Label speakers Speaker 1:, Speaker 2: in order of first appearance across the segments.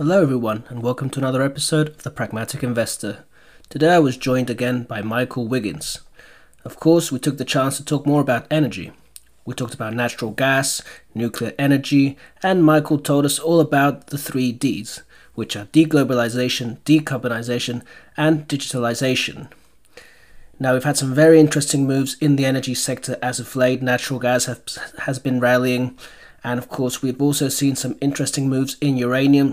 Speaker 1: Hello, everyone, and welcome to another episode of The Pragmatic Investor. Today I was joined again by Michael Wiggins. Of course, we took the chance to talk more about energy. We talked about natural gas, nuclear energy, and Michael told us all about the three Ds, which are deglobalization, decarbonization, and digitalization. Now, we've had some very interesting moves in the energy sector as of late. Natural gas has, has been rallying, and of course, we've also seen some interesting moves in uranium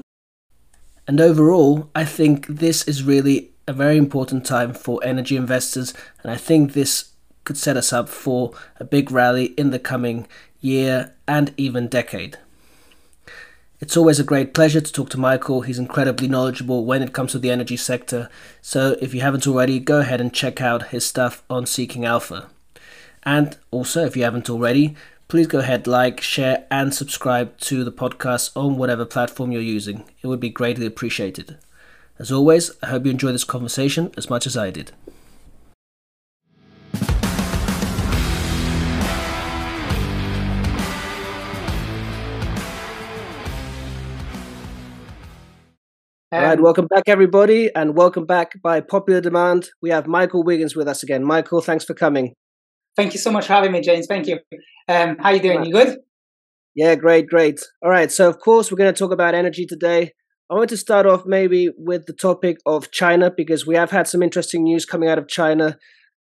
Speaker 1: and overall, I think this is really a very important time for energy investors, and I think this could set us up for a big rally in the coming year and even decade. It's always a great pleasure to talk to Michael. He's incredibly knowledgeable when it comes to the energy sector. So if you haven't already, go ahead and check out his stuff on Seeking Alpha. And also, if you haven't already, please go ahead, like, share, and subscribe to the podcast on whatever platform you're using. It would be greatly appreciated. As always, I hope you enjoy this conversation as much as I did. All right, um, welcome back, everybody, and welcome back by popular demand. We have Michael Wiggins with us again. Michael, thanks for coming.
Speaker 2: Thank you so much for having me, James. Thank you. Um, how you doing? You good?
Speaker 1: Yeah, great, great. All right, so of course we're going to talk about energy today. I want to start off maybe with the topic of China because we have had some interesting news coming out of China.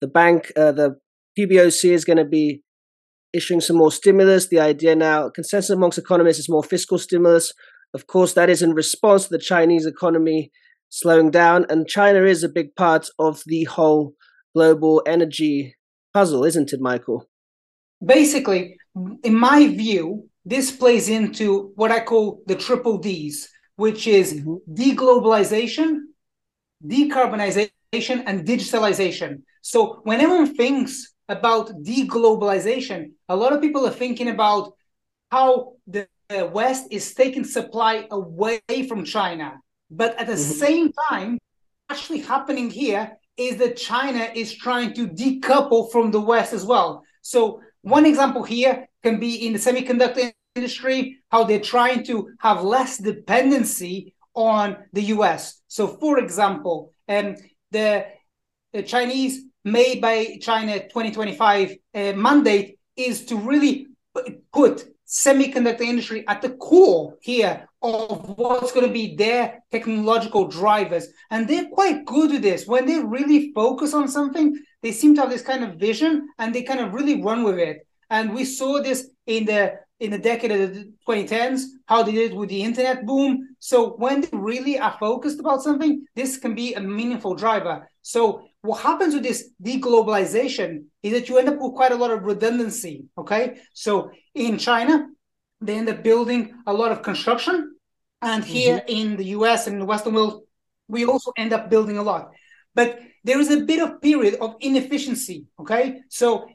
Speaker 1: The bank, uh, the PBOC, is going to be issuing some more stimulus. The idea now, consensus amongst economists, is more fiscal stimulus. Of course, that is in response to the Chinese economy slowing down, and China is a big part of the whole global energy puzzle, isn't it, Michael?
Speaker 2: Basically, in my view, this plays into what I call the triple Ds, which is mm-hmm. deglobalization, decarbonization, and digitalization. So when everyone thinks about deglobalization, a lot of people are thinking about how the West is taking supply away from China. But at the mm-hmm. same time, actually happening here is that China is trying to decouple from the West as well. So one example here can be in the semiconductor industry, how they're trying to have less dependency on the US. So, for example, um, the, the Chinese made by China 2025 uh, mandate is to really put semiconductor industry at the core here of what's going to be their technological drivers. And they're quite good at this. When they really focus on something, they seem to have this kind of vision and they kind of really run with it. And we saw this in the in the decade of the 2010s, how they did it with the internet boom. So when they really are focused about something, this can be a meaningful driver. So what happens with this deglobalization is that you end up with quite a lot of redundancy. Okay. So in China, they end up building a lot of construction. And here mm-hmm. in the US and the Western world, we also end up building a lot. But there is a bit of period of inefficiency. Okay. So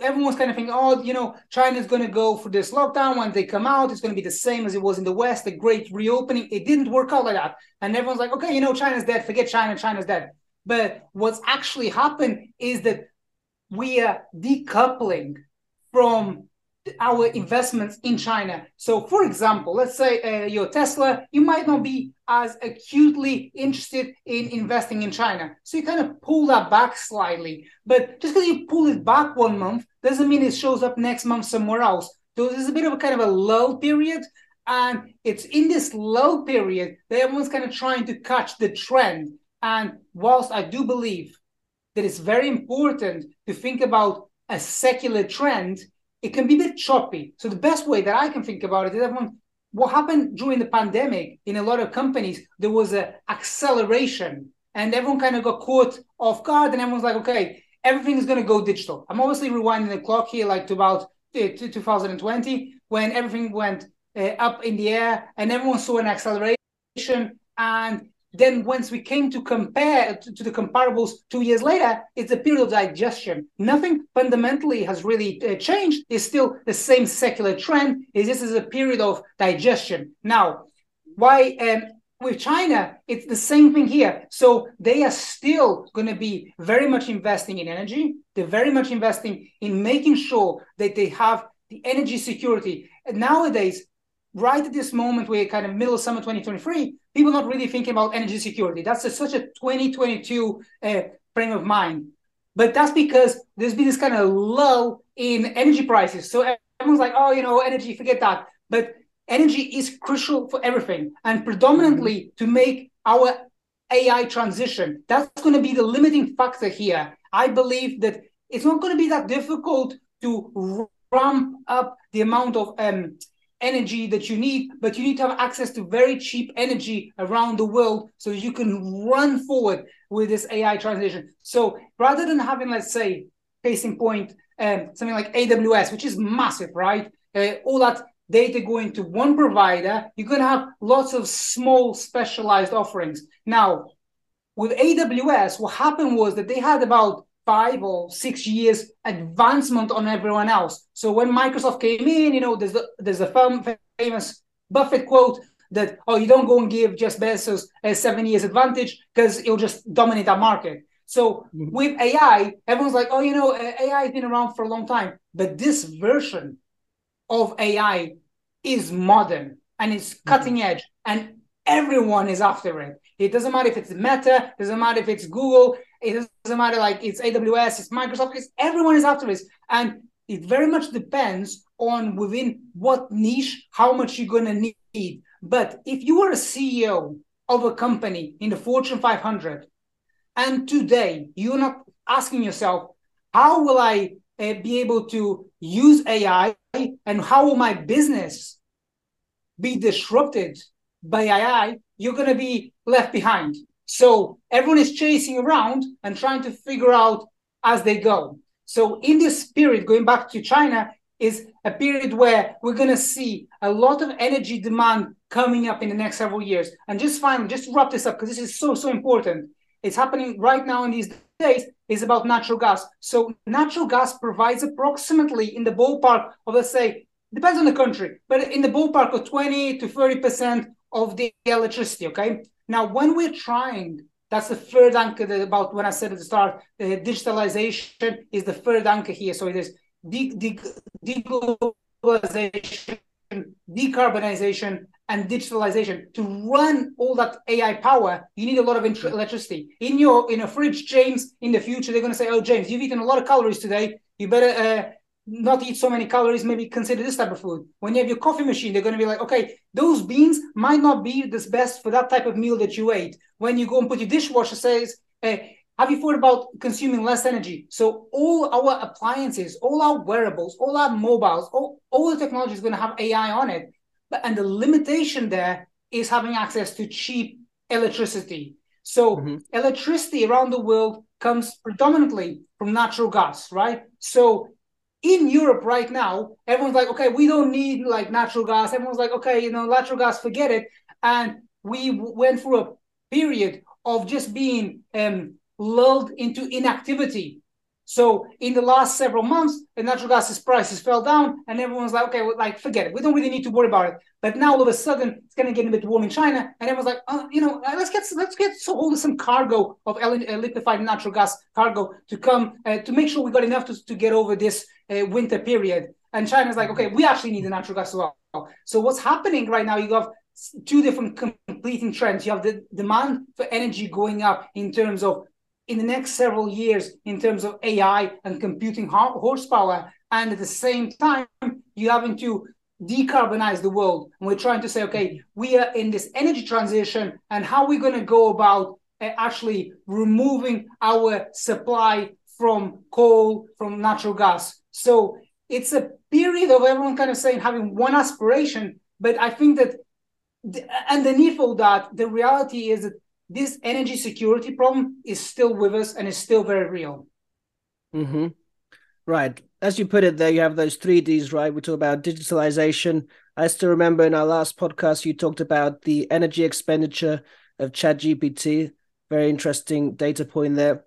Speaker 2: everyone's kind of thinking, oh, you know, China's going to go for this lockdown. When they come out, it's going to be the same as it was in the West, the great reopening. It didn't work out like that. And everyone's like, okay, you know, China's dead. Forget China. China's dead. But what's actually happened is that we are decoupling from our investments in China. So, for example, let's say uh, you're Tesla, you might not be as acutely interested in investing in China. So, you kind of pull that back slightly. But just because you pull it back one month doesn't mean it shows up next month somewhere else. So, there's a bit of a kind of a lull period. And it's in this lull period that everyone's kind of trying to catch the trend. And whilst I do believe that it's very important to think about a secular trend, it can be a bit choppy. So the best way that I can think about it is everyone what happened during the pandemic in a lot of companies, there was an acceleration and everyone kind of got caught off guard and everyone's like, okay, everything is going to go digital. I'm obviously rewinding the clock here, like to about uh, 2020 when everything went uh, up in the air and everyone saw an acceleration and then once we came to compare to, to, the comparables two years later, it's a period of digestion. Nothing fundamentally has really uh, changed. It's still the same secular trend. Is this is a period of digestion. Now, why um, with China, it's the same thing here. So they are still going to be very much investing in energy. They're very much investing in making sure that they have the energy security. Nowadays, right at this moment, we're kind of middle of summer 2023, people not really thinking about energy security. That's a, such a 2022 uh, frame of mind. But that's because there's been this kind of lull in energy prices. So everyone's like, oh, you know, energy, forget that. But energy is crucial for everything and predominantly mm-hmm. to make our AI transition. That's going to be the limiting factor here. I believe that it's not going to be that difficult to ramp up the amount of um, energy that you need, but you need to have access to very cheap energy around the world so you can run forward with this AI transition. So rather than having, let's say, case in point, um, something like AWS, which is massive, right? Uh, all that data going to one provider, you're going to have lots of small specialized offerings. Now, with AWS, what happened was that they had about five or six years advancement on everyone else. So when Microsoft came in, you know, there's a, there's a famous Buffett quote that, oh, you don't go and give Jeff Bezos a seven years advantage because it'll just dominate that market. So mm-hmm. with AI, everyone's like, oh, you know, AI has been around for a long time, but this version of AI is modern and it's mm-hmm. cutting edge, and everyone is after it. It doesn't matter if it's Meta, doesn't matter if it's Google, it doesn't matter like it's AWS, it's Microsoft, it's everyone is after this. And it very much depends on within what niche, how much you're gonna need. But if you are a CEO of a company in the Fortune 500, and today you're not asking yourself, how will I uh, be able to use AI and how will my business be disrupted by AI, you're going to be left behind. So everyone is chasing around and trying to figure out as they go. So in this period, going back to China, is a period where we're going to see a lot of energy demand coming up in the next several years. And just finally, just wrap this up, because this is so, so important. It's happening right now in these days is about natural gas. So natural gas provides approximately in the ballpark of, let's say, depends on the country, but in the ballpark of 20 to 30% of the electricity, okay? Now, when we're trying, that's the third anchor that about when I said at the start, uh, digitalization is the third anchor here. So it is de- de- decarbonization, and digitalization. To run all that AI power, you need a lot of int- electricity. In your in a fridge, James, in the future, they're going to say, "Oh, James, you've eaten a lot of calories today. You better." Uh, not eat so many calories, maybe consider this type of food. When you have your coffee machine, they're going to be like, okay, those beans might not be the best for that type of meal that you ate. When you go and put your dishwasher, says, hey, have you thought about consuming less energy? So all our appliances, all our wearables, all our mobiles, all, all the technology is going to have AI on it. But and the limitation there is having access to cheap electricity. So mm-hmm. electricity around the world comes predominantly from natural gas, right? So in Europe right now, everyone's like, okay, we don't need like natural gas. Everyone's like, okay, you know, natural gas, forget it. And we went through a period of just being um, lulled into inactivity. So in the last several months, the natural gas prices fell down, and everyone's like, okay, well, like forget it. We don't really need to worry about it. But now all of a sudden, it's going to get a bit warm in China, and everyone's like, oh, you know, uh, let's get let's get hold some cargo of uh, liquefied natural gas cargo to come uh, to make sure we got enough to, to get over this uh, winter period. And China's like, okay, we actually need the natural gas as well. So what's happening right now? You have two different competing trends. You have the demand for energy going up in terms of in the next several years in terms of AI and computing horsepower. And at the same time, you're having to decarbonize the world. And we're trying to say, okay, we are in this energy transition, and how are we going to go about uh, actually removing our supply from coal, from natural gas? So it's a period of everyone kind of saying having one aspiration, but I think that underneath all that, the reality is that this energy security problem is still with us and is still very real.
Speaker 1: Mm-hmm. Right. As you put it there, you have those three Ds, right? We talk about digitalization. I still remember in our last podcast, you talked about the energy expenditure of ChatGPT. Very interesting data point there.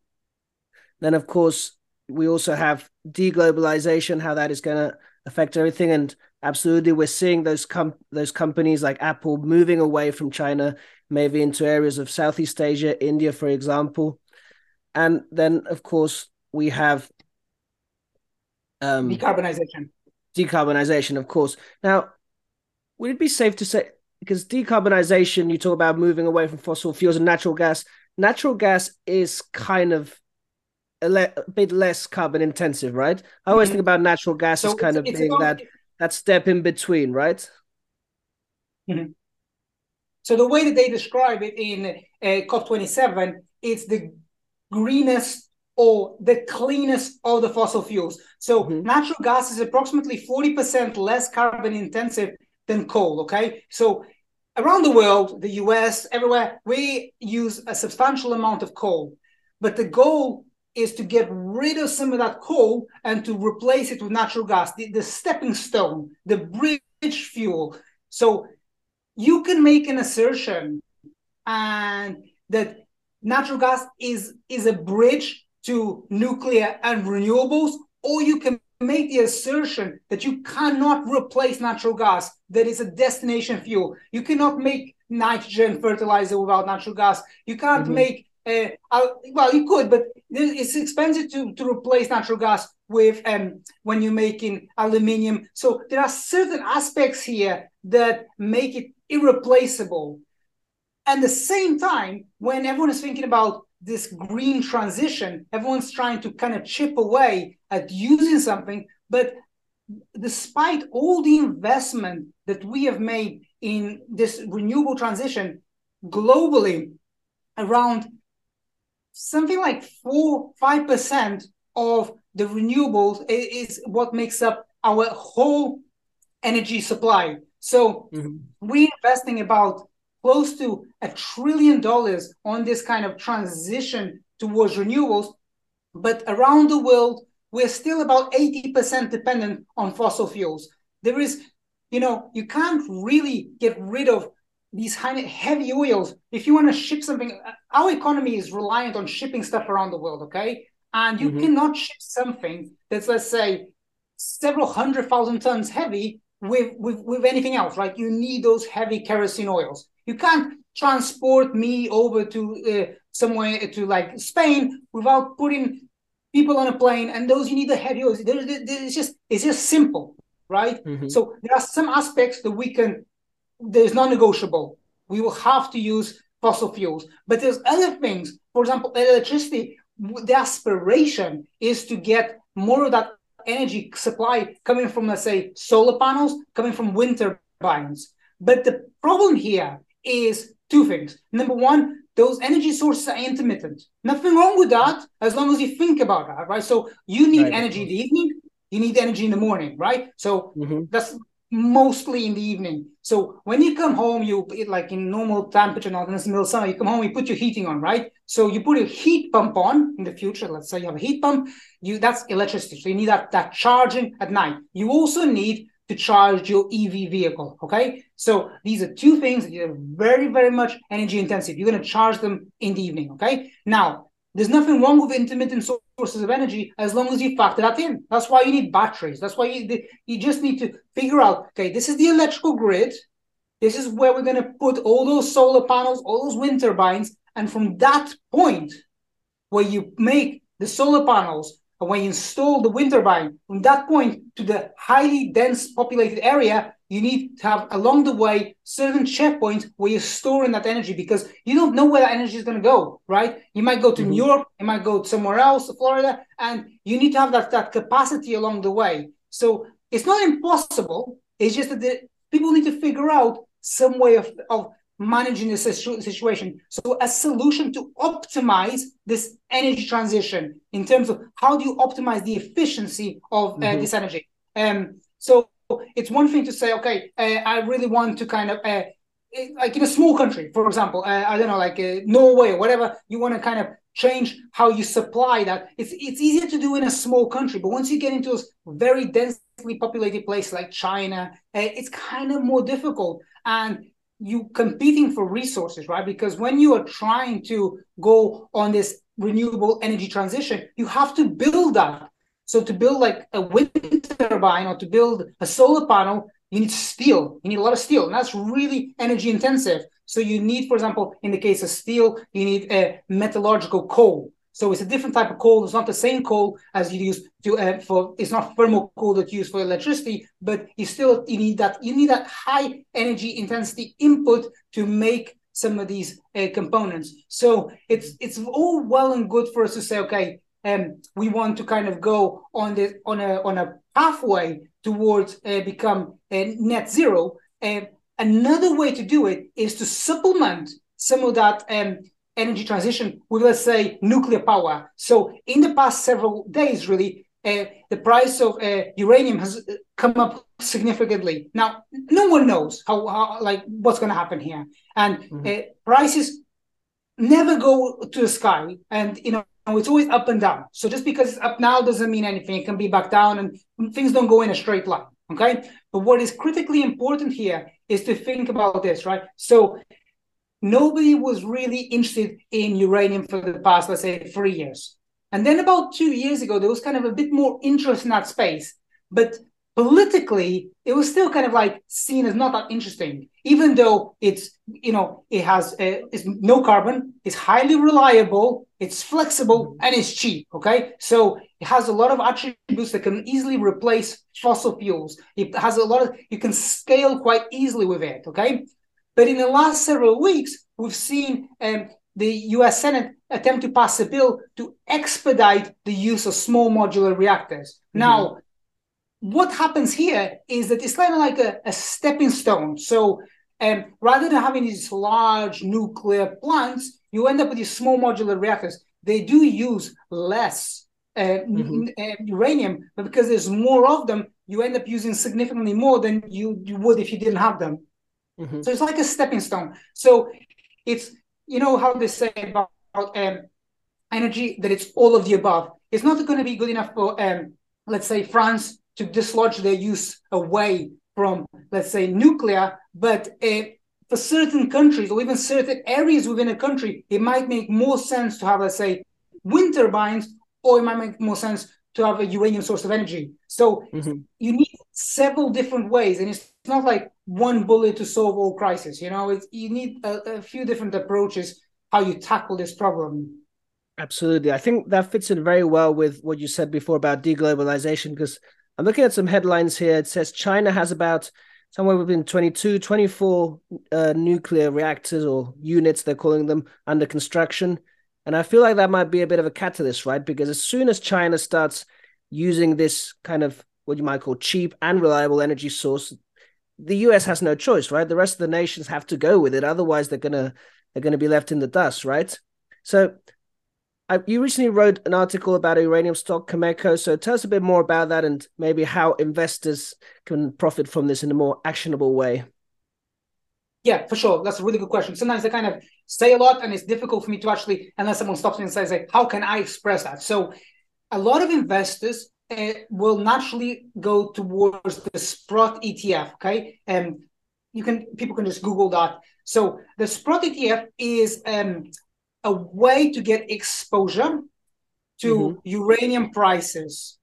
Speaker 1: Then, of course, we also have deglobalization, how that is going to affect everything. And absolutely, we're seeing those com- those companies like Apple moving away from China maybe into areas of Southeast Asia, India, for example. And then, of course, we have
Speaker 2: um, decarbonization.
Speaker 1: Decarbonization, of course. Now, would it be safe to say because decarbonization, you talk about moving away from fossil fuels and natural gas. Natural gas is kind of a, le- a bit less carbon intensive, right? I always mm-hmm. think about natural gas so as kind of being about, that that step in between, right?
Speaker 2: Mm-hmm. So the way that they describe it in uh, COP27, it's the greenest or the cleanest of the fossil fuels. So mm-hmm. natural gas is approximately 40% less carbon intensive than coal. Okay. So around the world, the US, everywhere, we use a substantial amount of coal. But the goal is to get rid of some of that coal and to replace it with natural gas, the, the stepping stone, the bridge fuel. So you can make an assertion and that natural gas is, is a bridge to nuclear and renewables, or you can make the assertion that you cannot replace natural gas, that is a destination fuel. You cannot make nitrogen fertilizer without natural gas. You can't mm-hmm. make uh, uh, well, you could, but it's expensive to, to replace natural gas with um, when you're making aluminium. So there are certain aspects here that make it irreplaceable. At the same time, when everyone is thinking about this green transition, everyone's trying to kind of chip away at using something. But despite all the investment that we have made in this renewable transition globally, around something like four, five percent of the renewables is what makes up our whole energy supply. So mm-hmm. we're investing about close to a trillion dollars on this kind of transition towards renewables. But around the world, we're still about 80% dependent on fossil fuels. There is, you know, you can't really get rid of these heavy oils. If you want to ship something, our economy is reliant on shipping stuff around the world, okay? And you mm-hmm. cannot ship something that's, let's say, several hundred thousand tons heavy with, with, with anything else, right? You need those heavy kerosene oils. You can't transport me over to uh, somewhere to like Spain without putting people on a plane, and those you need the heavy oils. There, there, it's just it's just simple, right? Mm-hmm. So there are some aspects that we can. There's non-negotiable. We will have to use fossil fuels, but there's other things. For example, electricity. The aspiration is to get more of that energy supply coming from, let's say, solar panels, coming from wind turbines. But the problem here is two things. Number one, those energy sources are intermittent. Nothing wrong with that as long as you think about that, right? So you need right. energy in the evening, you need energy in the morning, right? So mm-hmm. that's mostly in the evening. So when you come home, you like in normal temperature, not in the middle summer, you come home, you put your heating on, right? So you put a heat pump on in the future. Let's say you have a heat pump, you that's electricity. So you need that that charging at night. You also need to charge your EV vehicle. Okay. So these are two things that are very, very much energy intensive. You're going to charge them in the evening. Okay. Now, there's nothing wrong with intermittent sources of energy as long as you factor that in. That's why you need batteries. That's why you, you just need to figure out okay, this is the electrical grid. This is where we're going to put all those solar panels, all those wind turbines. And from that point, where you make the solar panels and when you install the wind turbine, from that point to the highly dense populated area, you need to have along the way certain checkpoints where you're storing that energy because you don't know where that energy is going to go, right? You might go to mm-hmm. New York, you might go somewhere else, Florida, and you need to have that, that capacity along the way. So it's not impossible. It's just that the, people need to figure out some way of, of managing the situation. So a solution to optimize this energy transition in terms of how do you optimize the efficiency of uh, mm-hmm. this energy. Um, so it's one thing to say, okay, uh, I really want to kind of uh, like in a small country, for example, uh, I don't know, like uh, Norway or whatever, you want to kind of change how you supply that. It's it's easier to do in a small country, but once you get into a very densely populated place like China, uh, it's kind of more difficult. And you competing for resources, right? Because when you are trying to go on this renewable energy transition, you have to build that. So to build like a wind turbine or to build a solar panel, you need steel. You need a lot of steel, and that's really energy intensive. So you need, for example, in the case of steel, you need a metallurgical coal. So it's a different type of coal. It's not the same coal as you use to uh, for. It's not thermal coal that you use for electricity, but you still you need that you need that high energy intensity input to make some of these uh, components. So it's it's all well and good for us to say, okay, um, we want to kind of go on the on a on a pathway towards uh, become uh, net zero. Uh, another way to do it is to supplement some of that um, energy transition with, let's say, nuclear power. So in the past several days, really, uh, the price of uh, uranium has uh, come up significantly. Now, no one knows how, how like what's going to happen here, and mm-hmm. Uh, prices never go to the sky, and you know it's always up and down. So just because it's up now doesn't mean anything. It can be back down, and things don't go in a straight line. Okay, but what is critically important here is to think about this, right? So nobody was really interested in uranium for the past, let's say, three years. And then about two years ago, there was kind of a bit more interest in that space. But politically, it was still kind of like seen as not that interesting, even though it's, you know, it has uh, it's no carbon, it's highly reliable, it's flexible, and it's cheap. Okay. So it has a lot of attributes that can easily replace fossil fuels. It has a lot of, you can scale quite easily with it. Okay. But in the last several weeks, we've seen um, the US Senate attempt to pass a bill to expedite the use of small modular reactors. Mm-hmm. Now, what happens here is that it's kind of like a, a stepping stone. So um, rather than having these large nuclear plants, you end up with these small modular reactors. They do use less uh, mm-hmm. uh, uranium, but because there's more of them, you end up using significantly more than you, you would if you didn't have them. Mm-hmm. So it's like a stepping stone. So it's you know how they say about um, energy that it's all of the above. It's not going to be good enough for um, let's say France to dislodge their use away from let's say nuclear, but uh, for certain countries or even certain areas within a country, it might make more sense to have let's say wind turbines, or it might make more sense to have a uranium source of energy. So mm-hmm. you need several different ways, and it's not like one bullet to solve all crises. You know, it's you need a, a few different approaches how you tackle this problem.
Speaker 1: Absolutely, I think that fits in very well with what you said before about deglobalization. Because I'm looking at some headlines here. It says China has about somewhere between 22, 24 uh, nuclear reactors or units, they're calling them, under construction. And I feel like that might be a bit of a catalyst, right? Because as soon as China starts using this kind of what you might call cheap and reliable energy source, the US has no choice, right? The rest of the nations have to go with it. Otherwise, they're gonna they're gonna be left in the dust, right? So, I, you recently wrote an article about uranium stock, Cameco. So, tell us a bit more about that and maybe how investors can profit from this in a more actionable way.
Speaker 2: Yeah, for sure. That's a really good question. Sometimes I kind of say a lot and it's difficult for me to actually, unless someone stops me and says, like, how can I express that? So a lot of investors uh, will naturally go towards the Sprott ETF. Okay. And um, you can, people can just Google that. So the Sprott ETF is um, a way to get exposure to mm-hmm. uranium prices.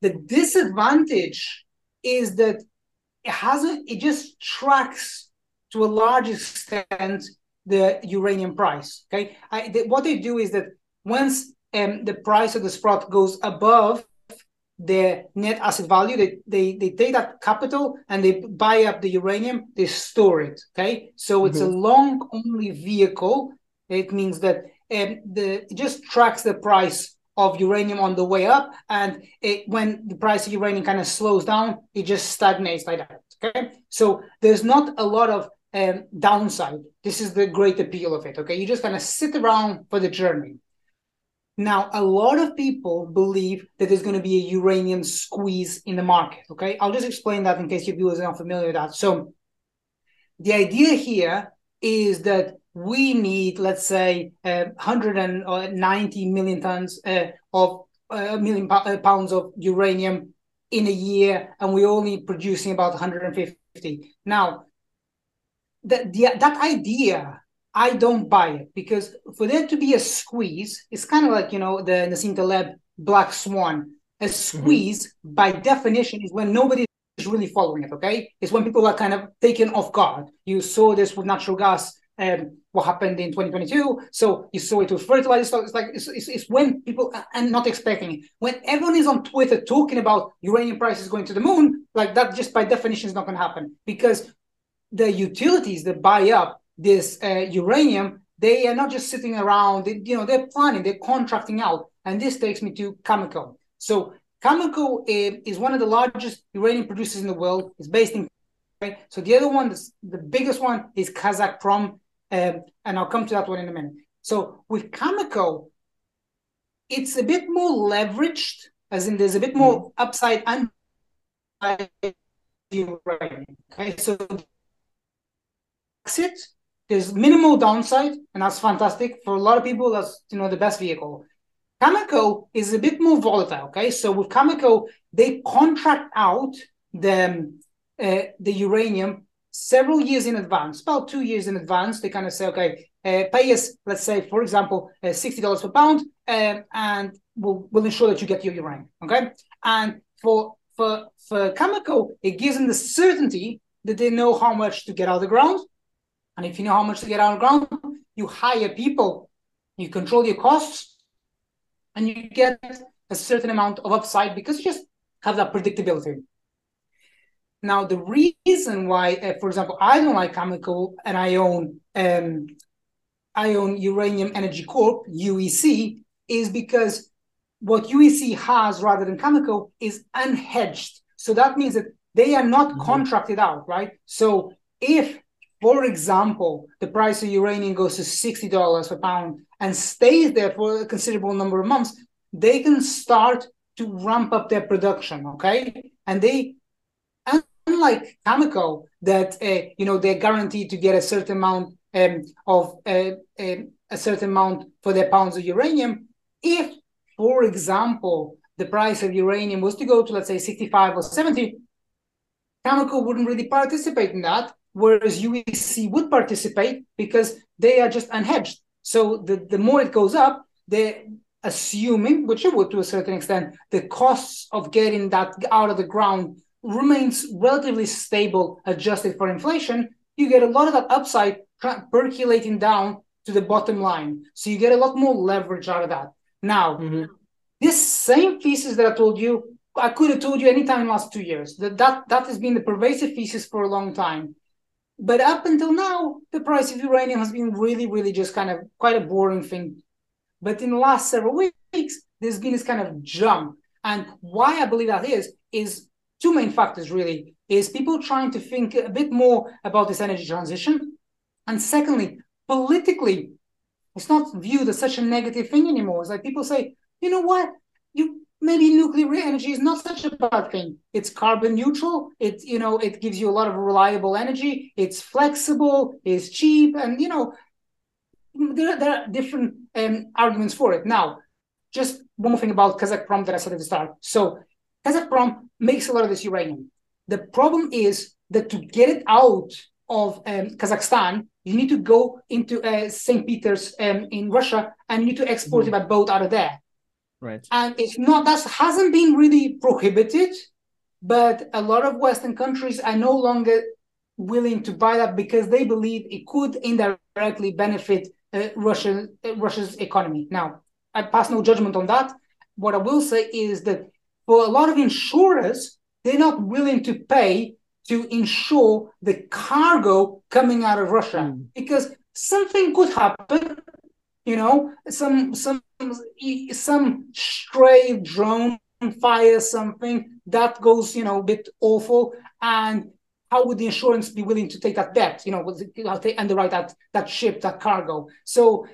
Speaker 2: The disadvantage is that it hasn't, it just tracks to a large extent the uranium price. Okay, I, they, what they do is that once um, the price of the Sprott goes above the net asset value, they, they they take that capital and they buy up the uranium, they store it. Okay, so mm-hmm. it's a mm-hmm. long only vehicle. It means that um, the it just tracks the price of uranium on the way up, and it, when the price of uranium kind of slows down, it just stagnates like that. Okay, so there's not a lot of um, downside. This is the great appeal of it. Okay, you just kind of sit around for the journey. Now, a lot of people believe that there's going to be a uranium squeeze in the market. Okay, I'll just explain that in case your viewers are not familiar with that. So, the idea here is that we need, let's say, uh, 190 million tons uh, of uh, a million uh, pounds of uranium in a year, and we're only producing about 150. Now, that the, that idea I don't buy it because for there to be a squeeze, it's kind of like you know the Nassim Taleb black swan. A mm-hmm. squeeze, mm-hmm. by definition, is when nobody is really following it. Okay, it's when people are kind of taken off guard. You saw this with natural gas um, what happened in 2022. So you saw it with fertilizer So It's like it's, it's, it's, when people and not expecting it. When everyone is on Twitter talking about uranium prices going to the moon, like that just by definition is not going to happen because the utilities that buy up this uh, uranium, they are not just sitting around. They, you know, they're planning, they're contracting out. And this takes me to Cameco. So Cameco uh, is one of the largest uranium producers in the world. It's based in so the other one, the biggest one, is Kazakprom, um, and I'll come to that one in a minute. So with Cameco, it's a bit more leveraged, as in there's a bit more mm-hmm. upside and Okay, so exit, there's minimal downside, and that's fantastic for a lot of people. That's you know the best vehicle. Cameco is a bit more volatile. Okay, so with Cameco, they contract out the uh, the uranium several years in advance, about two years in advance. They kind of say, okay, uh, pay us, let's say, for example, uh, sixty dollars per pound, um, and we'll, we'll ensure that you get your uranium. Okay, and for for for Cameco, it gives them the certainty that they know how much to get out of the ground, and if you know how much to get out of the ground, you hire people, you control your costs, and you get a certain amount of upside because you just have that predictability. Now, the reason why, uh, for example, I don't like Cameco and I own um, I own Uranium Energy Corp (UEC) is because what UEC has rather than Cameco is unhedged. So that means that they are not mm-hmm. contracted out, right? So if, for example, the price of uranium goes to sixty dollars per pound and stays there for a considerable number of months, they can start to ramp up their production, okay? And they unlike Cameco, that uh, you know they're guaranteed to get a certain amount um, of uh, um, a certain amount for their pounds of uranium. If, for example, the price of uranium was to go to let's say 65 or 70, Cameco wouldn't really participate in that, whereas UEC would participate because they are just unhedged. So the, the more it goes up, they're assuming, which it would to a certain extent, the costs of getting that out of the ground remains relatively stable, adjusted for inflation, you get a lot of that upside percolating down to the bottom line. So you get a lot more leverage out of that. Now, mm-hmm. this same thesis that I told you, I could have told you anytime in the last two years. That, that that has been the pervasive thesis for a long time. But up until now, the price of uranium has been really, really just kind of quite a boring thing. But in the last several weeks, there's been this kind of jump. And why I believe that is, is two main factors really is people trying to think a bit more about this energy transition and secondly politically it's not viewed as such a negative thing anymore it's like people say you know what you maybe nuclear energy is not such a bad thing it's carbon neutral it you know it gives you a lot of reliable energy it's flexible it's cheap and you know there, there are different um, arguments for it now just one more thing about Kazakprom that I said at the start. So Kazakprom makes a lot of this uranium. The problem is that to get it out of um, Kazakhstan, you need to go into uh, St. Peter's um, in Russia and you need to export mm-hmm. it by boat out of there.
Speaker 1: Right.
Speaker 2: And it's not that hasn't been really prohibited, but a lot of Western countries are no longer willing to buy that because they believe it could indirectly benefit uh, Russia, uh, Russia's economy. Now, I pass no judgment on that. What I will say is that for a lot of insurers, they're not willing to pay to insure the cargo coming out of Russia mm. because something could happen. You know, some some some stray drone fire something that goes, you know, a bit awful. And how would the insurance be willing to take that bet? You know, how they underwrite that that ship, that cargo. So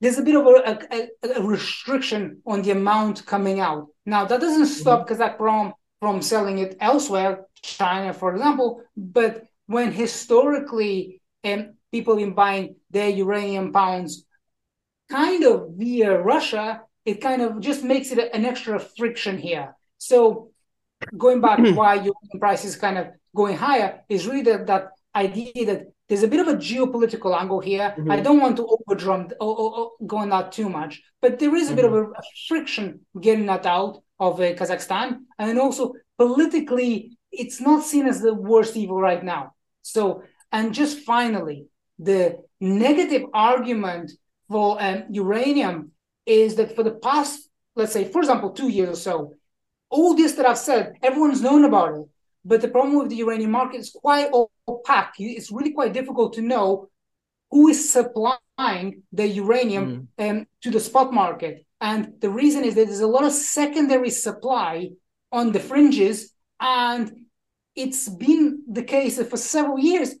Speaker 2: there's a bit of a, a, a, restriction on the amount coming out. Now, that doesn't mm-hmm. stop Kazakprom from selling it elsewhere, China, for example, but when historically um, people been buying their uranium pounds kind of via Russia, it kind of just makes it an extra friction here. So going back why uranium price is kind of going higher is really that, that idea that there's a bit of a geopolitical angle here. Mm-hmm. I don't want to overdrum or, or, or, go on that too much, but there is a mm-hmm. bit of a, a, friction getting that out of uh, Kazakhstan, and then also politically, it's not seen as the worst evil right now. So, and just finally, the negative argument for um, uranium is that for the past, let's say, for example, two years or so, all this that I've said, everyone's known about it. But the problem with the uranium market is quite opaque. It's really quite difficult to know who is supplying the uranium mm. um, to the spot market. And the reason is that there's a lot of secondary supply on the fringes, and it's been the case for several years.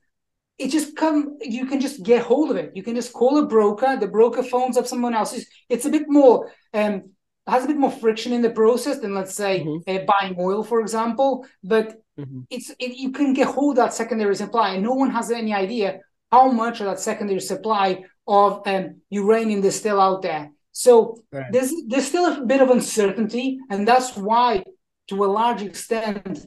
Speaker 2: It just come, you can just get hold of it. You can just call a broker. The broker phones up someone else. It's, it's a bit more um, has a bit more friction in the process than let's say mm-hmm. uh, buying oil for example but mm-hmm. it's it, you can get hold of that secondary supply and no one has any idea how much of that secondary supply of um, uranium is still out there so right. there's there's still a bit of uncertainty and that's why to a large extent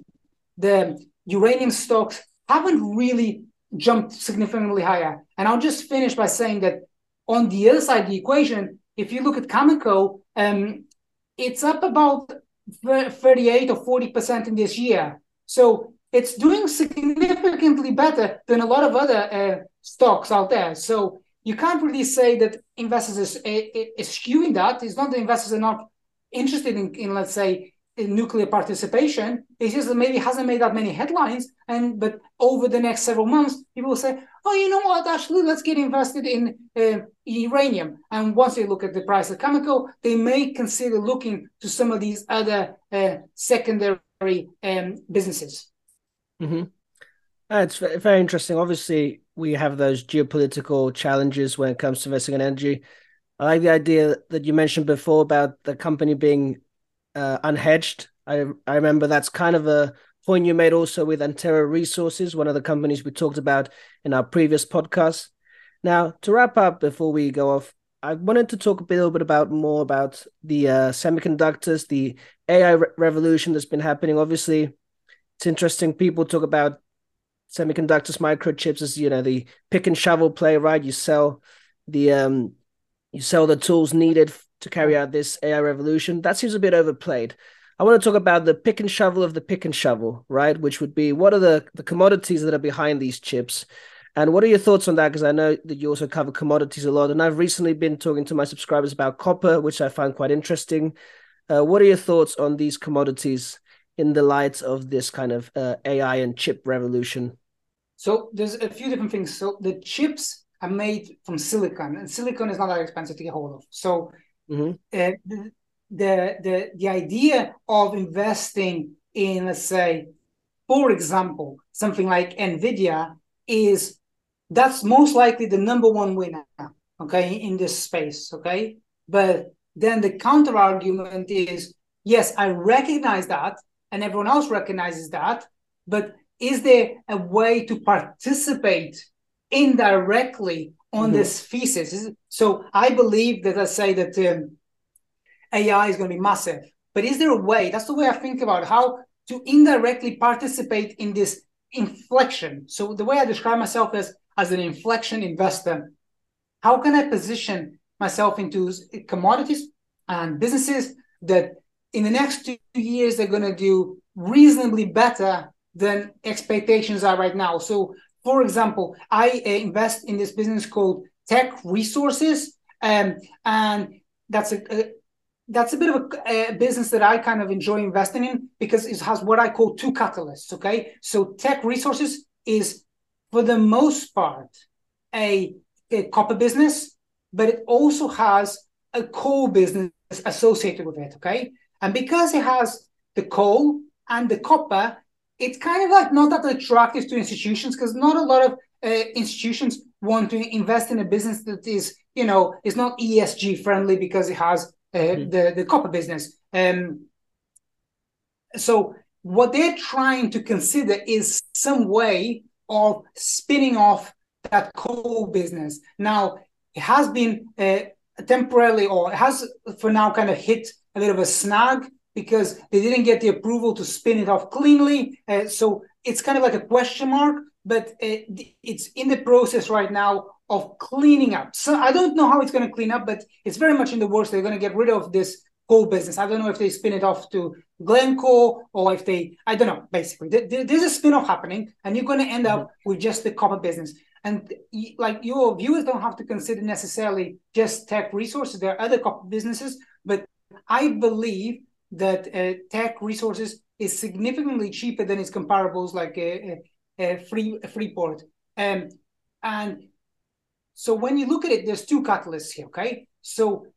Speaker 2: the uranium stocks haven't really jumped significantly higher and i'll just finish by saying that on the other side of the equation if you look at Cameco, um, it's up about 38 or 40% in this year. So it's doing significantly better than a lot of other uh, stocks out there. So you can't really say that investors is, skewing that. It's not that investors are not interested in, in let's say, nuclear participation. It's just maybe hasn't made that many headlines. And but over the next several months, people will say, "Oh, you know what? Actually, let's get invested in uh, uranium." And once they look at the price of Cameco, they may consider looking to some of these other uh, secondary um, businesses.
Speaker 1: Mm-hmm. Uh, it's very interesting. Obviously, we have those geopolitical challenges when it comes to investing in energy. I like the idea that you mentioned before about the company being uh, unhedged. I I remember that's kind of a point you made also with Antero Resources, one of the companies we talked about in our previous podcast. Now, to wrap up before we go off, I wanted to talk a little bit about more about the uh, semiconductors, the AI re- revolution that's been happening. Obviously, it's interesting. People talk about semiconductors, microchips as you know the pick and shovel play, right? You sell the um, you sell the tools needed to carry out this AI revolution. That seems a bit overplayed. I want to talk about the pick and shovel of the pick and shovel, right? Which would be what are the, the commodities that are behind these chips? And what are your thoughts on that? Because I know that you also cover commodities a lot. And I've recently been talking to my subscribers about copper, which I find quite interesting. Uh, what are your thoughts on these commodities in the light of this kind of uh, AI and chip revolution?
Speaker 2: So there's a few different things. So the chips are made from silicon, and silicon is not that expensive to get hold of. So mm-hmm. uh, the, the the idea of investing in let's say for example something like nvidia is that's most likely the number one winner okay in this space okay but then the counter argument is yes i recognize that and everyone else recognizes that but is there a way to participate indirectly on mm-hmm. this thesis so i believe that i say that um, AI is going to be massive. But is there a way? That's the way I think about how to indirectly participate in this inflection. So the way I describe myself is as an inflection investor. How can I position myself into commodities and businesses that in the next two years they're going to do reasonably better than expectations are right now? So, for example, I uh, invest in this business called Teck Resources, um, and that's a, a that's a bit of a, a, business that I kind of enjoy investing in because it has what I call two catalysts. Okay, so Teck Resources is for the most part a, a copper business, but it also has a coal business associated with it. Okay, and because it has the coal and the copper, it's kind of like not that attractive to institutions because not a lot of uh, institutions want to invest in a business that is, you know, is not ESG friendly because it has mm-hmm. the the copper business. Um, so what they're trying to consider is some way of spinning off that coal business. Now it has been uh, temporarily, or it has for now, kind of hit a little of a snag because they didn't get the approval to spin it off cleanly. Uh, so it's kind of like a question mark, but uh, it's in the process right now of cleaning up. So I don't know how it's going to clean up, but it's very much in the works. They're going to get rid of this coal business. I don't know if they spin it off to Glencore or if they, I don't know, basically. There's a spin off happening, and you're going to end up mm-hmm. with just the copper business. And like your viewers don't have to consider necessarily just Teck Resources. There are other copper businesses, but I believe that uh, Teck Resources is significantly cheaper than its comparables like a, a, a free a Freeport. Um, and so when you look at it, there's two catalysts here. Okay, so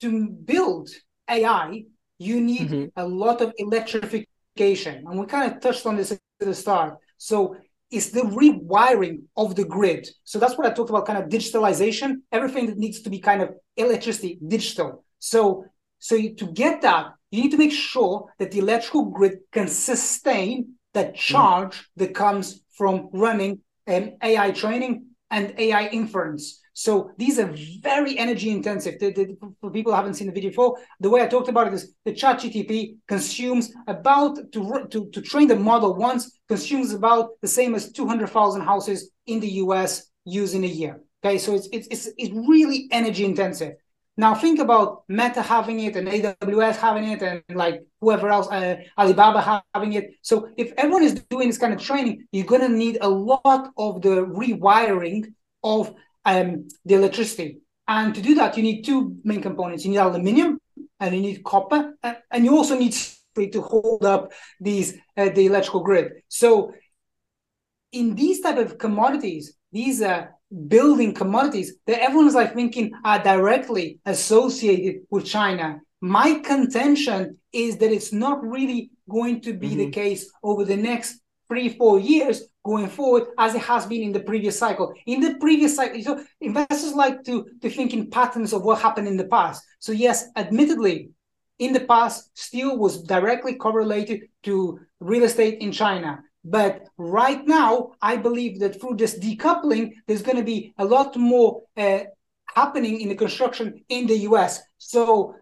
Speaker 2: to build AI, you need mm-hmm. a lot of electrification, and we kind of touched on this at the start. So it's the rewiring of the grid. So that's what I talked about, kind of digitalization, everything that needs to be kind of electricity, digital. So, so to get that, you need to make sure that the electrical grid can sustain the mm. charge mm. that comes from running um, AI training and AI inference. So these are very energy intensive. The, the, for people who haven't seen the video before, the way I talked about it is the ChatGPT consumes about to, to, to train the model once consumes about the same as 200,000 houses in the US using a year. Okay, so it's, it's, it's, it's really energy intensive. Now think about Meta having it and AWS having it and like whoever else, uh, Alibaba having it. So if everyone is doing this kind of training, you're going to need a lot of the rewiring of um, the electricity. And to do that, you need two main components. You need aluminium and you need copper, and, and you also need to hold up these uh, the electrical grid. So in these type of commodities, these are building commodities that everyone's like thinking are directly associated with China. My contention is that it's not really going to be mm-hmm. the case over the next three, four years going forward as it has been in the previous cycle. In the previous cycle, so investors like to, to think in patterns of what happened in the past. So yes, admittedly, in the past, steel was directly correlated to real estate in China. But right now, I believe that through this decoupling, there's going to be a lot more uh, happening in the construction in the US. So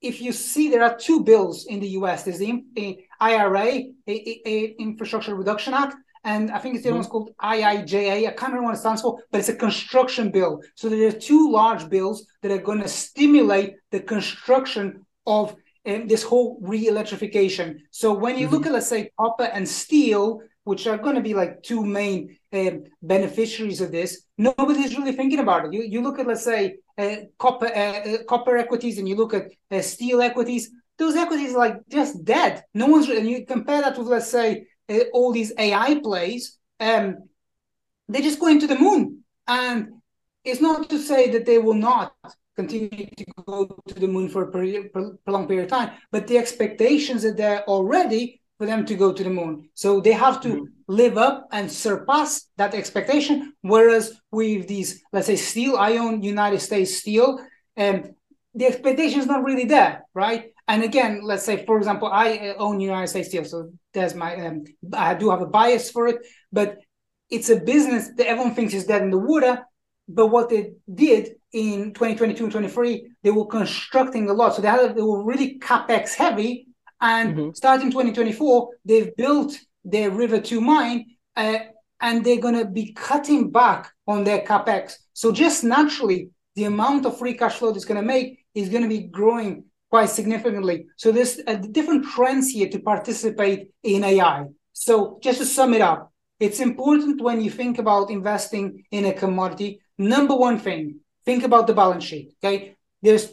Speaker 2: if you see there are two bills in the US, there's the IRA, a, Infrastructure Reduction Act, and I think it's the mm-hmm. one's called IIJA. I can't remember what it stands for, but it's a construction bill. So there are two large bills that are going to stimulate the construction of um, this whole re-electrification. So when you mm-hmm. look at, let's say, copper and steel, which are going to be like two main um, beneficiaries of this, nobody's really thinking about it. You, you look at, let's say, uh, copper uh, uh copper equities, and you look at uh, steel equities those equities are like just dead. No one's and you compare that with let's say uh, all these AI plays, um, they're just going to the moon. And it's not to say that they will not continue to go to the moon for a period, prolonged period of time, but the expectations are there already for them to go to the moon. So they have to mm-hmm. live up and surpass that expectation. Whereas with these, let's say, steel, I own United States Steel, and um, the expectation is not really there, right? And again, let's say, for example, I uh, own United States Steel, so there's my, um, I do have a bias for it, but it's a business that everyone thinks is dead in the water. But what they did in 2022 and 23, they were constructing a lot. So they had, they were really capex heavy. And mm-hmm. starting 2024, they've built their River 2 mine, uh, and they're going to be cutting back on their capex. So just naturally, the amount of free cash flow that's going to make is going to be growing quite significantly. So there's a different trends here to participate in AI. So just to sum it up, it's important when you think about investing in a commodity. Number one thing, think about the balance sheet. Okay, there's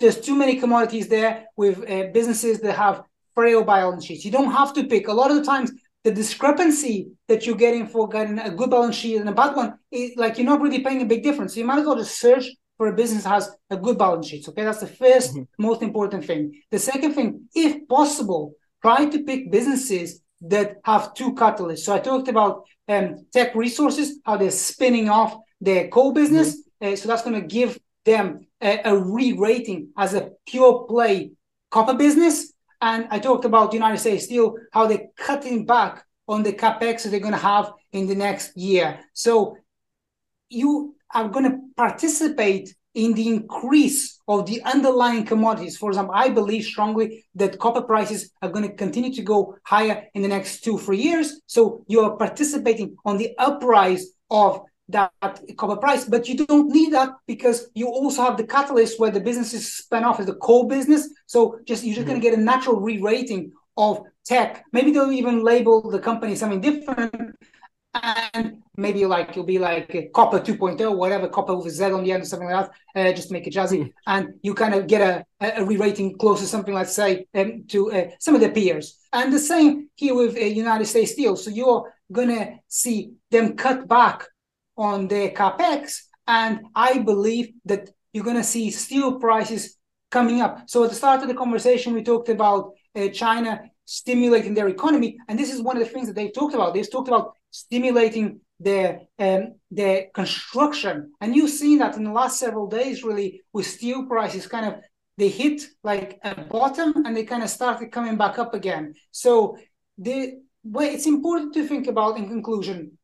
Speaker 2: there's too many commodities there with uh, businesses that have frail balance sheets. You don't have to pick. A lot of the times, the discrepancy that you're getting for getting a good balance sheet and a bad one, is, like you're not really paying a big difference. So you might as well just search for a business has a good balance sheet. Okay, that's the 1st mm-hmm. most important thing. The second thing, if possible, try to pick businesses that have two catalysts. So I talked about um, Teck Resources, how they're spinning off their coal business. Mm-hmm. Uh, so that's going to give them a, a re-rating as a pure play copper business. And I talked about United States Steel, how they're cutting back on the capex that they're going to have in the next year. So you are going to participate in the increase of the underlying commodities. For example, I believe strongly that copper prices are going to continue to go higher in the next two, three years. So you're participating on the uprise of that copper price, but you don't need that because you also have the catalyst where the business is spun off as the coal business. So just you're just mm-hmm. going to get a natural re-rating of Teck. Maybe they'll even label the company something different, and maybe like you'll be like copper 2.0 whatever copper with a z on the end or something like that uh, just make it jazzy. Mm. and you kind of get a, a re-rating close to something let's say um, to uh, some of the peers. And the same here with uh, united states steel. So you're gonna see them cut back on their capex and i believe that you're gonna see steel prices coming up. So at the start of the conversation we talked about uh, china stimulating their economy and this is one of the things that they've talked about. They've talked about stimulating their um, their construction. And you've seen that in the last several days, really, with steel prices kind of they hit like a bottom and they kind of started coming back up again. So the way it's important to think about in conclusion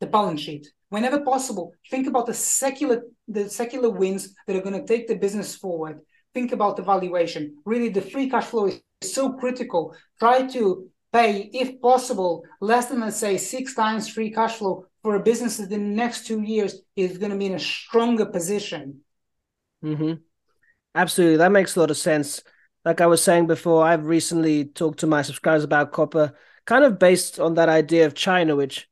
Speaker 2: the balance sheet. Whenever possible, think about the secular the secular wins that are going to take the business forward. Think about the valuation. Really, the free cash flow is so critical. Try to pay, if possible, less than let's say six times free cash flow for a business in the next two years is going to be in a stronger position.
Speaker 1: Mm-hmm. Absolutely, that makes a lot of sense. Like I was saying before, I've recently talked to my subscribers about copper, kind of based on that idea of China, which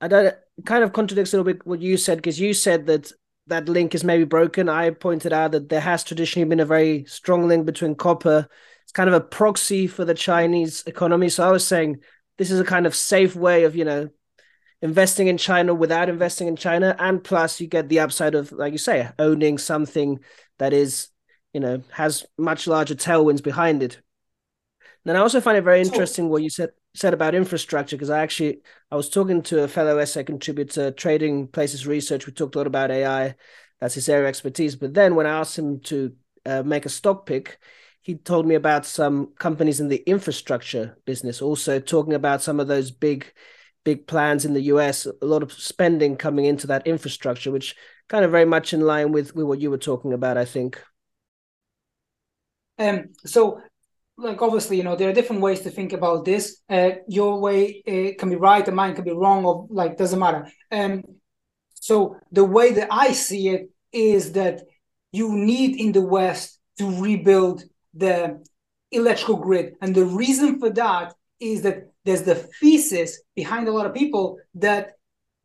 Speaker 1: I don't kind of contradicts a little bit what you said because you said that that link is maybe broken. I pointed out that there has traditionally been a very strong link between copper it's kind of a proxy for the Chinese economy. So I was saying this is a kind of safe way of, you know, investing in China without investing in China. And plus you get the upside of, like you say, owning something that is, you know, has much larger tailwinds behind it. Then I also find it very interesting what you said said about infrastructure because I actually I was talking to a fellow SA contributor, Trading Places Research. We talked a lot about AI. That's his area of expertise. But then when I asked him to uh, make a stock pick, he told me about some companies in the infrastructure business, also talking about some of those big, big plans in the US, a lot of spending coming into that infrastructure, which kind of very much in line with, with what you were talking about, I think.
Speaker 2: Um, so like obviously you know there are different ways to think about this uh, your way uh, can be right and mine can be wrong or like doesn't matter um so the way that i see it is that you need in the west to rebuild the electrical grid. And the reason for that is that there's the thesis behind a lot of people that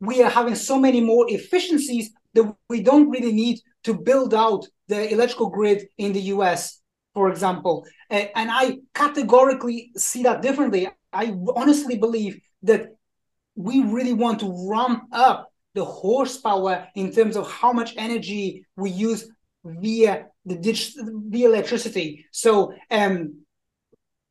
Speaker 2: we are having so many more efficiencies that we don't really need to build out the electrical grid in the US, for example. And I categorically see that differently. I honestly believe that we really want to ramp up the horsepower in terms of how much energy we use via the digital the electricity. So um,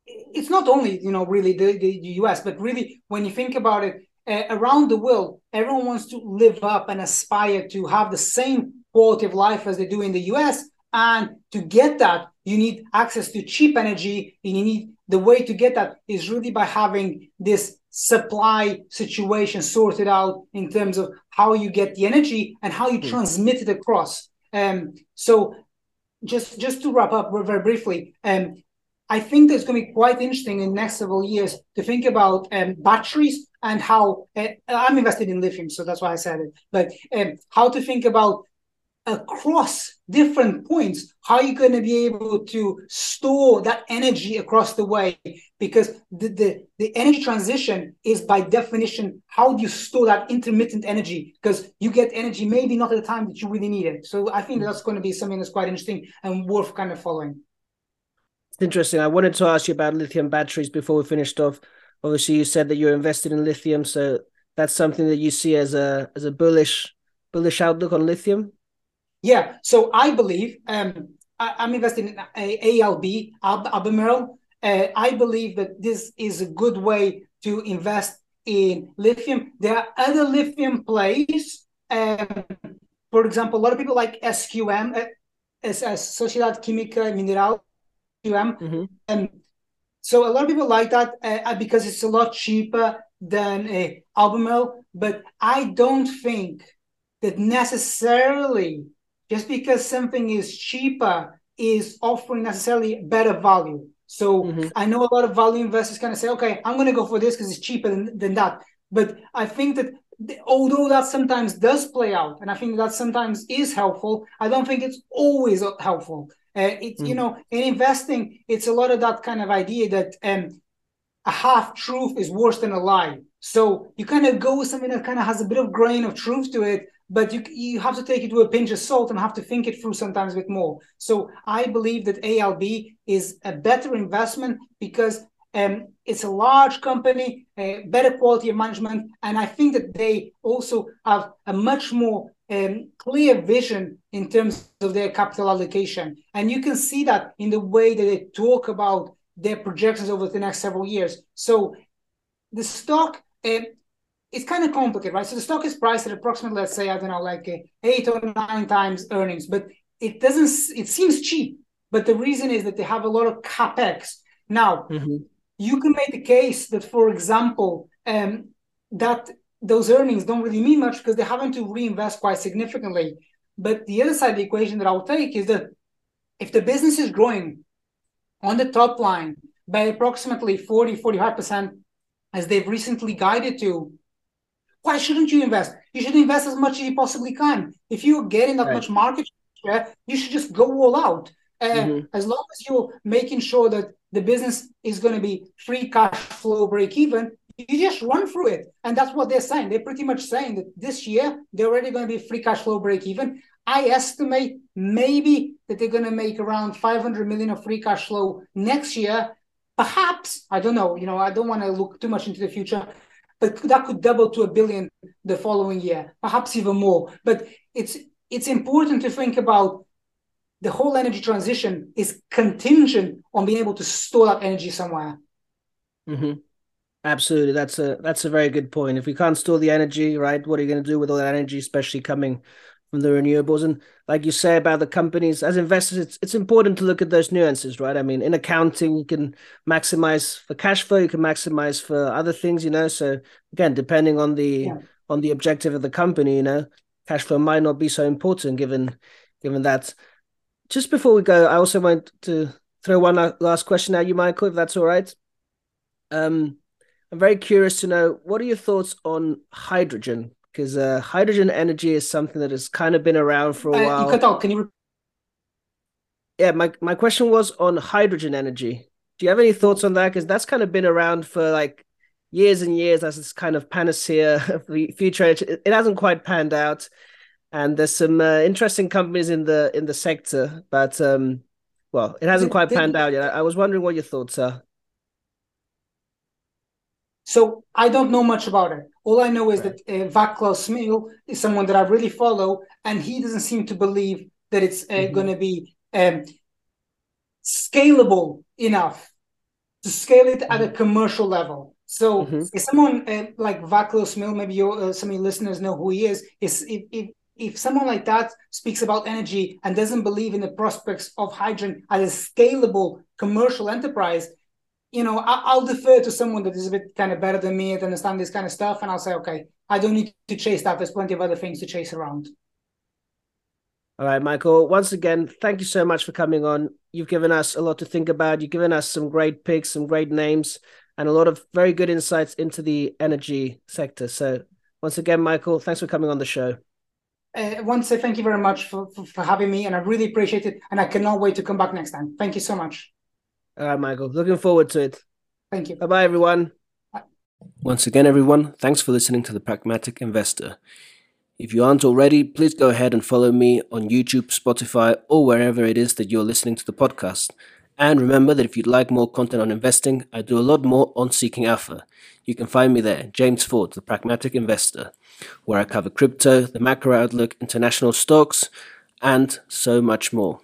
Speaker 2: it's not only you know really the, the US, but really when you think about it, uh, around the world, everyone wants to live up and aspire to have the same quality of life as they do in the US. And to get that, you need access to cheap energy. And you need the way to get that is really by having this supply situation sorted out in terms of how you get the energy and how you mm. transmit it across. Um, so just just to wrap up very briefly, um, I think it's going to be quite interesting in the next several years to think about um, batteries and how uh, I'm invested in lithium, so that's why I said it. But um, how to think about across different points how are you going to be able to store that energy across the way? Because the, the, the energy transition is by definition how do you store that intermittent energy? Because you get energy maybe not at the time that you really need it. So i think that's going to be something that's quite interesting and worth kind of following.
Speaker 1: It's interesting. I wanted to ask you about lithium batteries before we finished off. Obviously you said that you're invested in lithium so that's something that you see as a as a bullish bullish outlook on lithium
Speaker 2: yeah, so I believe um, I, am investing in ALB, Albemarle. Uh, I believe that this is a good way to invest in lithium. There are other lithium plays. Um, for example, a lot of people like SQM, uh, Sociedade Química Mineral, SQM. Mm-hmm. And so a lot of people like that uh, because it's a lot cheaper than a Albemarle. But I don't think that necessarily just because something is cheaper is offering necessarily better value. So mm-hmm. I know a lot of value investors kind of say, okay, I'm going to go for this because it's cheaper than, than that. But I think that although that sometimes does play out, and I think that sometimes is helpful, I don't think it's always helpful. Uh, it's mm. you know in investing, it's a lot of that kind of idea that um, a half truth is worse than a lie. So you kind of go with something that kind of has a bit of grain of truth to it, but you you have to take it with a pinch of salt and have to think it through sometimes a bit more. So I believe that ALB is a better investment because um, it's a large company, uh, better quality of management, and I think that they also have a much more um, clear vision in terms of their capital allocation. And you can see that in the way that they talk about their projections over the next several years. So the stock, uh, it's kind of complicated, right? So the stock is priced at approximately, let's say, I don't know, like uh, eight or nine times earnings, but it doesn't, it seems cheap. But the reason is that they have a lot of capex. Now, mm-hmm. you can make the case that, for example, um, that those earnings don't really mean much because they're having to reinvest quite significantly. But the other side of the equation that I'll take is that if the business is growing on the top line by approximately 40, 45%, as they've recently guided to, why shouldn't you invest? You should invest as much as you possibly can. If you're getting that right. much market share, you should just go all out. Uh, mm-hmm. As long as you're making sure that the business is going to be free cash flow break even, you just run through it. And that's what they're saying. They're pretty much saying that this year they're already going to be free cash flow break even. I estimate maybe that they're going to make around 500 million of free cash flow next year. Perhaps, I don't know, you know, I don't want to look too much into the future, but that could double to a billion the following year, perhaps even more. But it's it's important to think about the whole energy transition is contingent on being able to store that energy somewhere.
Speaker 1: Mm-hmm. Absolutely, that's a that's a very good point. If we can't store the energy, right, what are you going to do with all that energy, especially coming from the renewables? And like you say about the companies, as investors, it's it's important to look at those nuances, right? I mean, in accounting, you can maximize for cash flow, you can maximize for other things, you know. So again, depending on the yeah. on the objective of the company, you know, cash flow might not be so important given given that. Just before we go, I also want to throw one last question at you, Michael, if that's all right. Um, I'm very curious to know what are your thoughts on hydrogen? Because uh, hydrogen energy is something that has kind of been around for a uh, while.
Speaker 2: You cut out. Can you?
Speaker 1: Yeah, my my question was on hydrogen energy. Do you have any thoughts on that? Because that's kind of been around for like years and years as this kind of panacea of the future. It, it hasn't quite panned out, and there's some uh, interesting companies in the in the sector, but um, well, it hasn't quite panned out yet. I was wondering what your thoughts are.
Speaker 2: So I don't know much about it. All I know is right. that uh, Vaclav Smil is someone that I really follow, and he doesn't seem to believe that it's uh, mm-hmm. going to be um, scalable enough to scale it at a mm-hmm. commercial level. So mm-hmm. if someone uh, like Vaclav Smil, maybe uh, some of your listeners know who he is, is if, if if someone like that speaks about energy and doesn't believe in the prospects of hydrogen as a scalable commercial enterprise, you know, I, will defer to someone that is a bit kind of better than me to understand this kind of stuff, and I'll say, okay, I don't need to chase that. There's plenty of other things to chase around.
Speaker 1: All right, Michael. Once again, thank you so much for coming on. You've given us a lot to think about. You've given us some great picks, some great names, and a lot of very good insights into the energy sector. So, once again, Michael, thanks for coming on the show.
Speaker 2: Uh, I want to say thank you very much for, for, for having me, and I really appreciate it. And I cannot wait to come back next time. Thank you so much.
Speaker 1: All right, Michael. Looking forward to it.
Speaker 2: Thank you.
Speaker 1: Bye bye, everyone. Bye. Once again, everyone, thanks for listening to The Pragmatic Investor. If you aren't already, please go ahead and follow me on YouTube, Spotify, or wherever it is that you're listening to the podcast. And remember that if you'd like more content on investing, I do a lot more on Seeking Alpha. You can find me there, James Foord, the Pragmatic Investor, where I cover crypto, the macro outlook, international stocks, and so much more.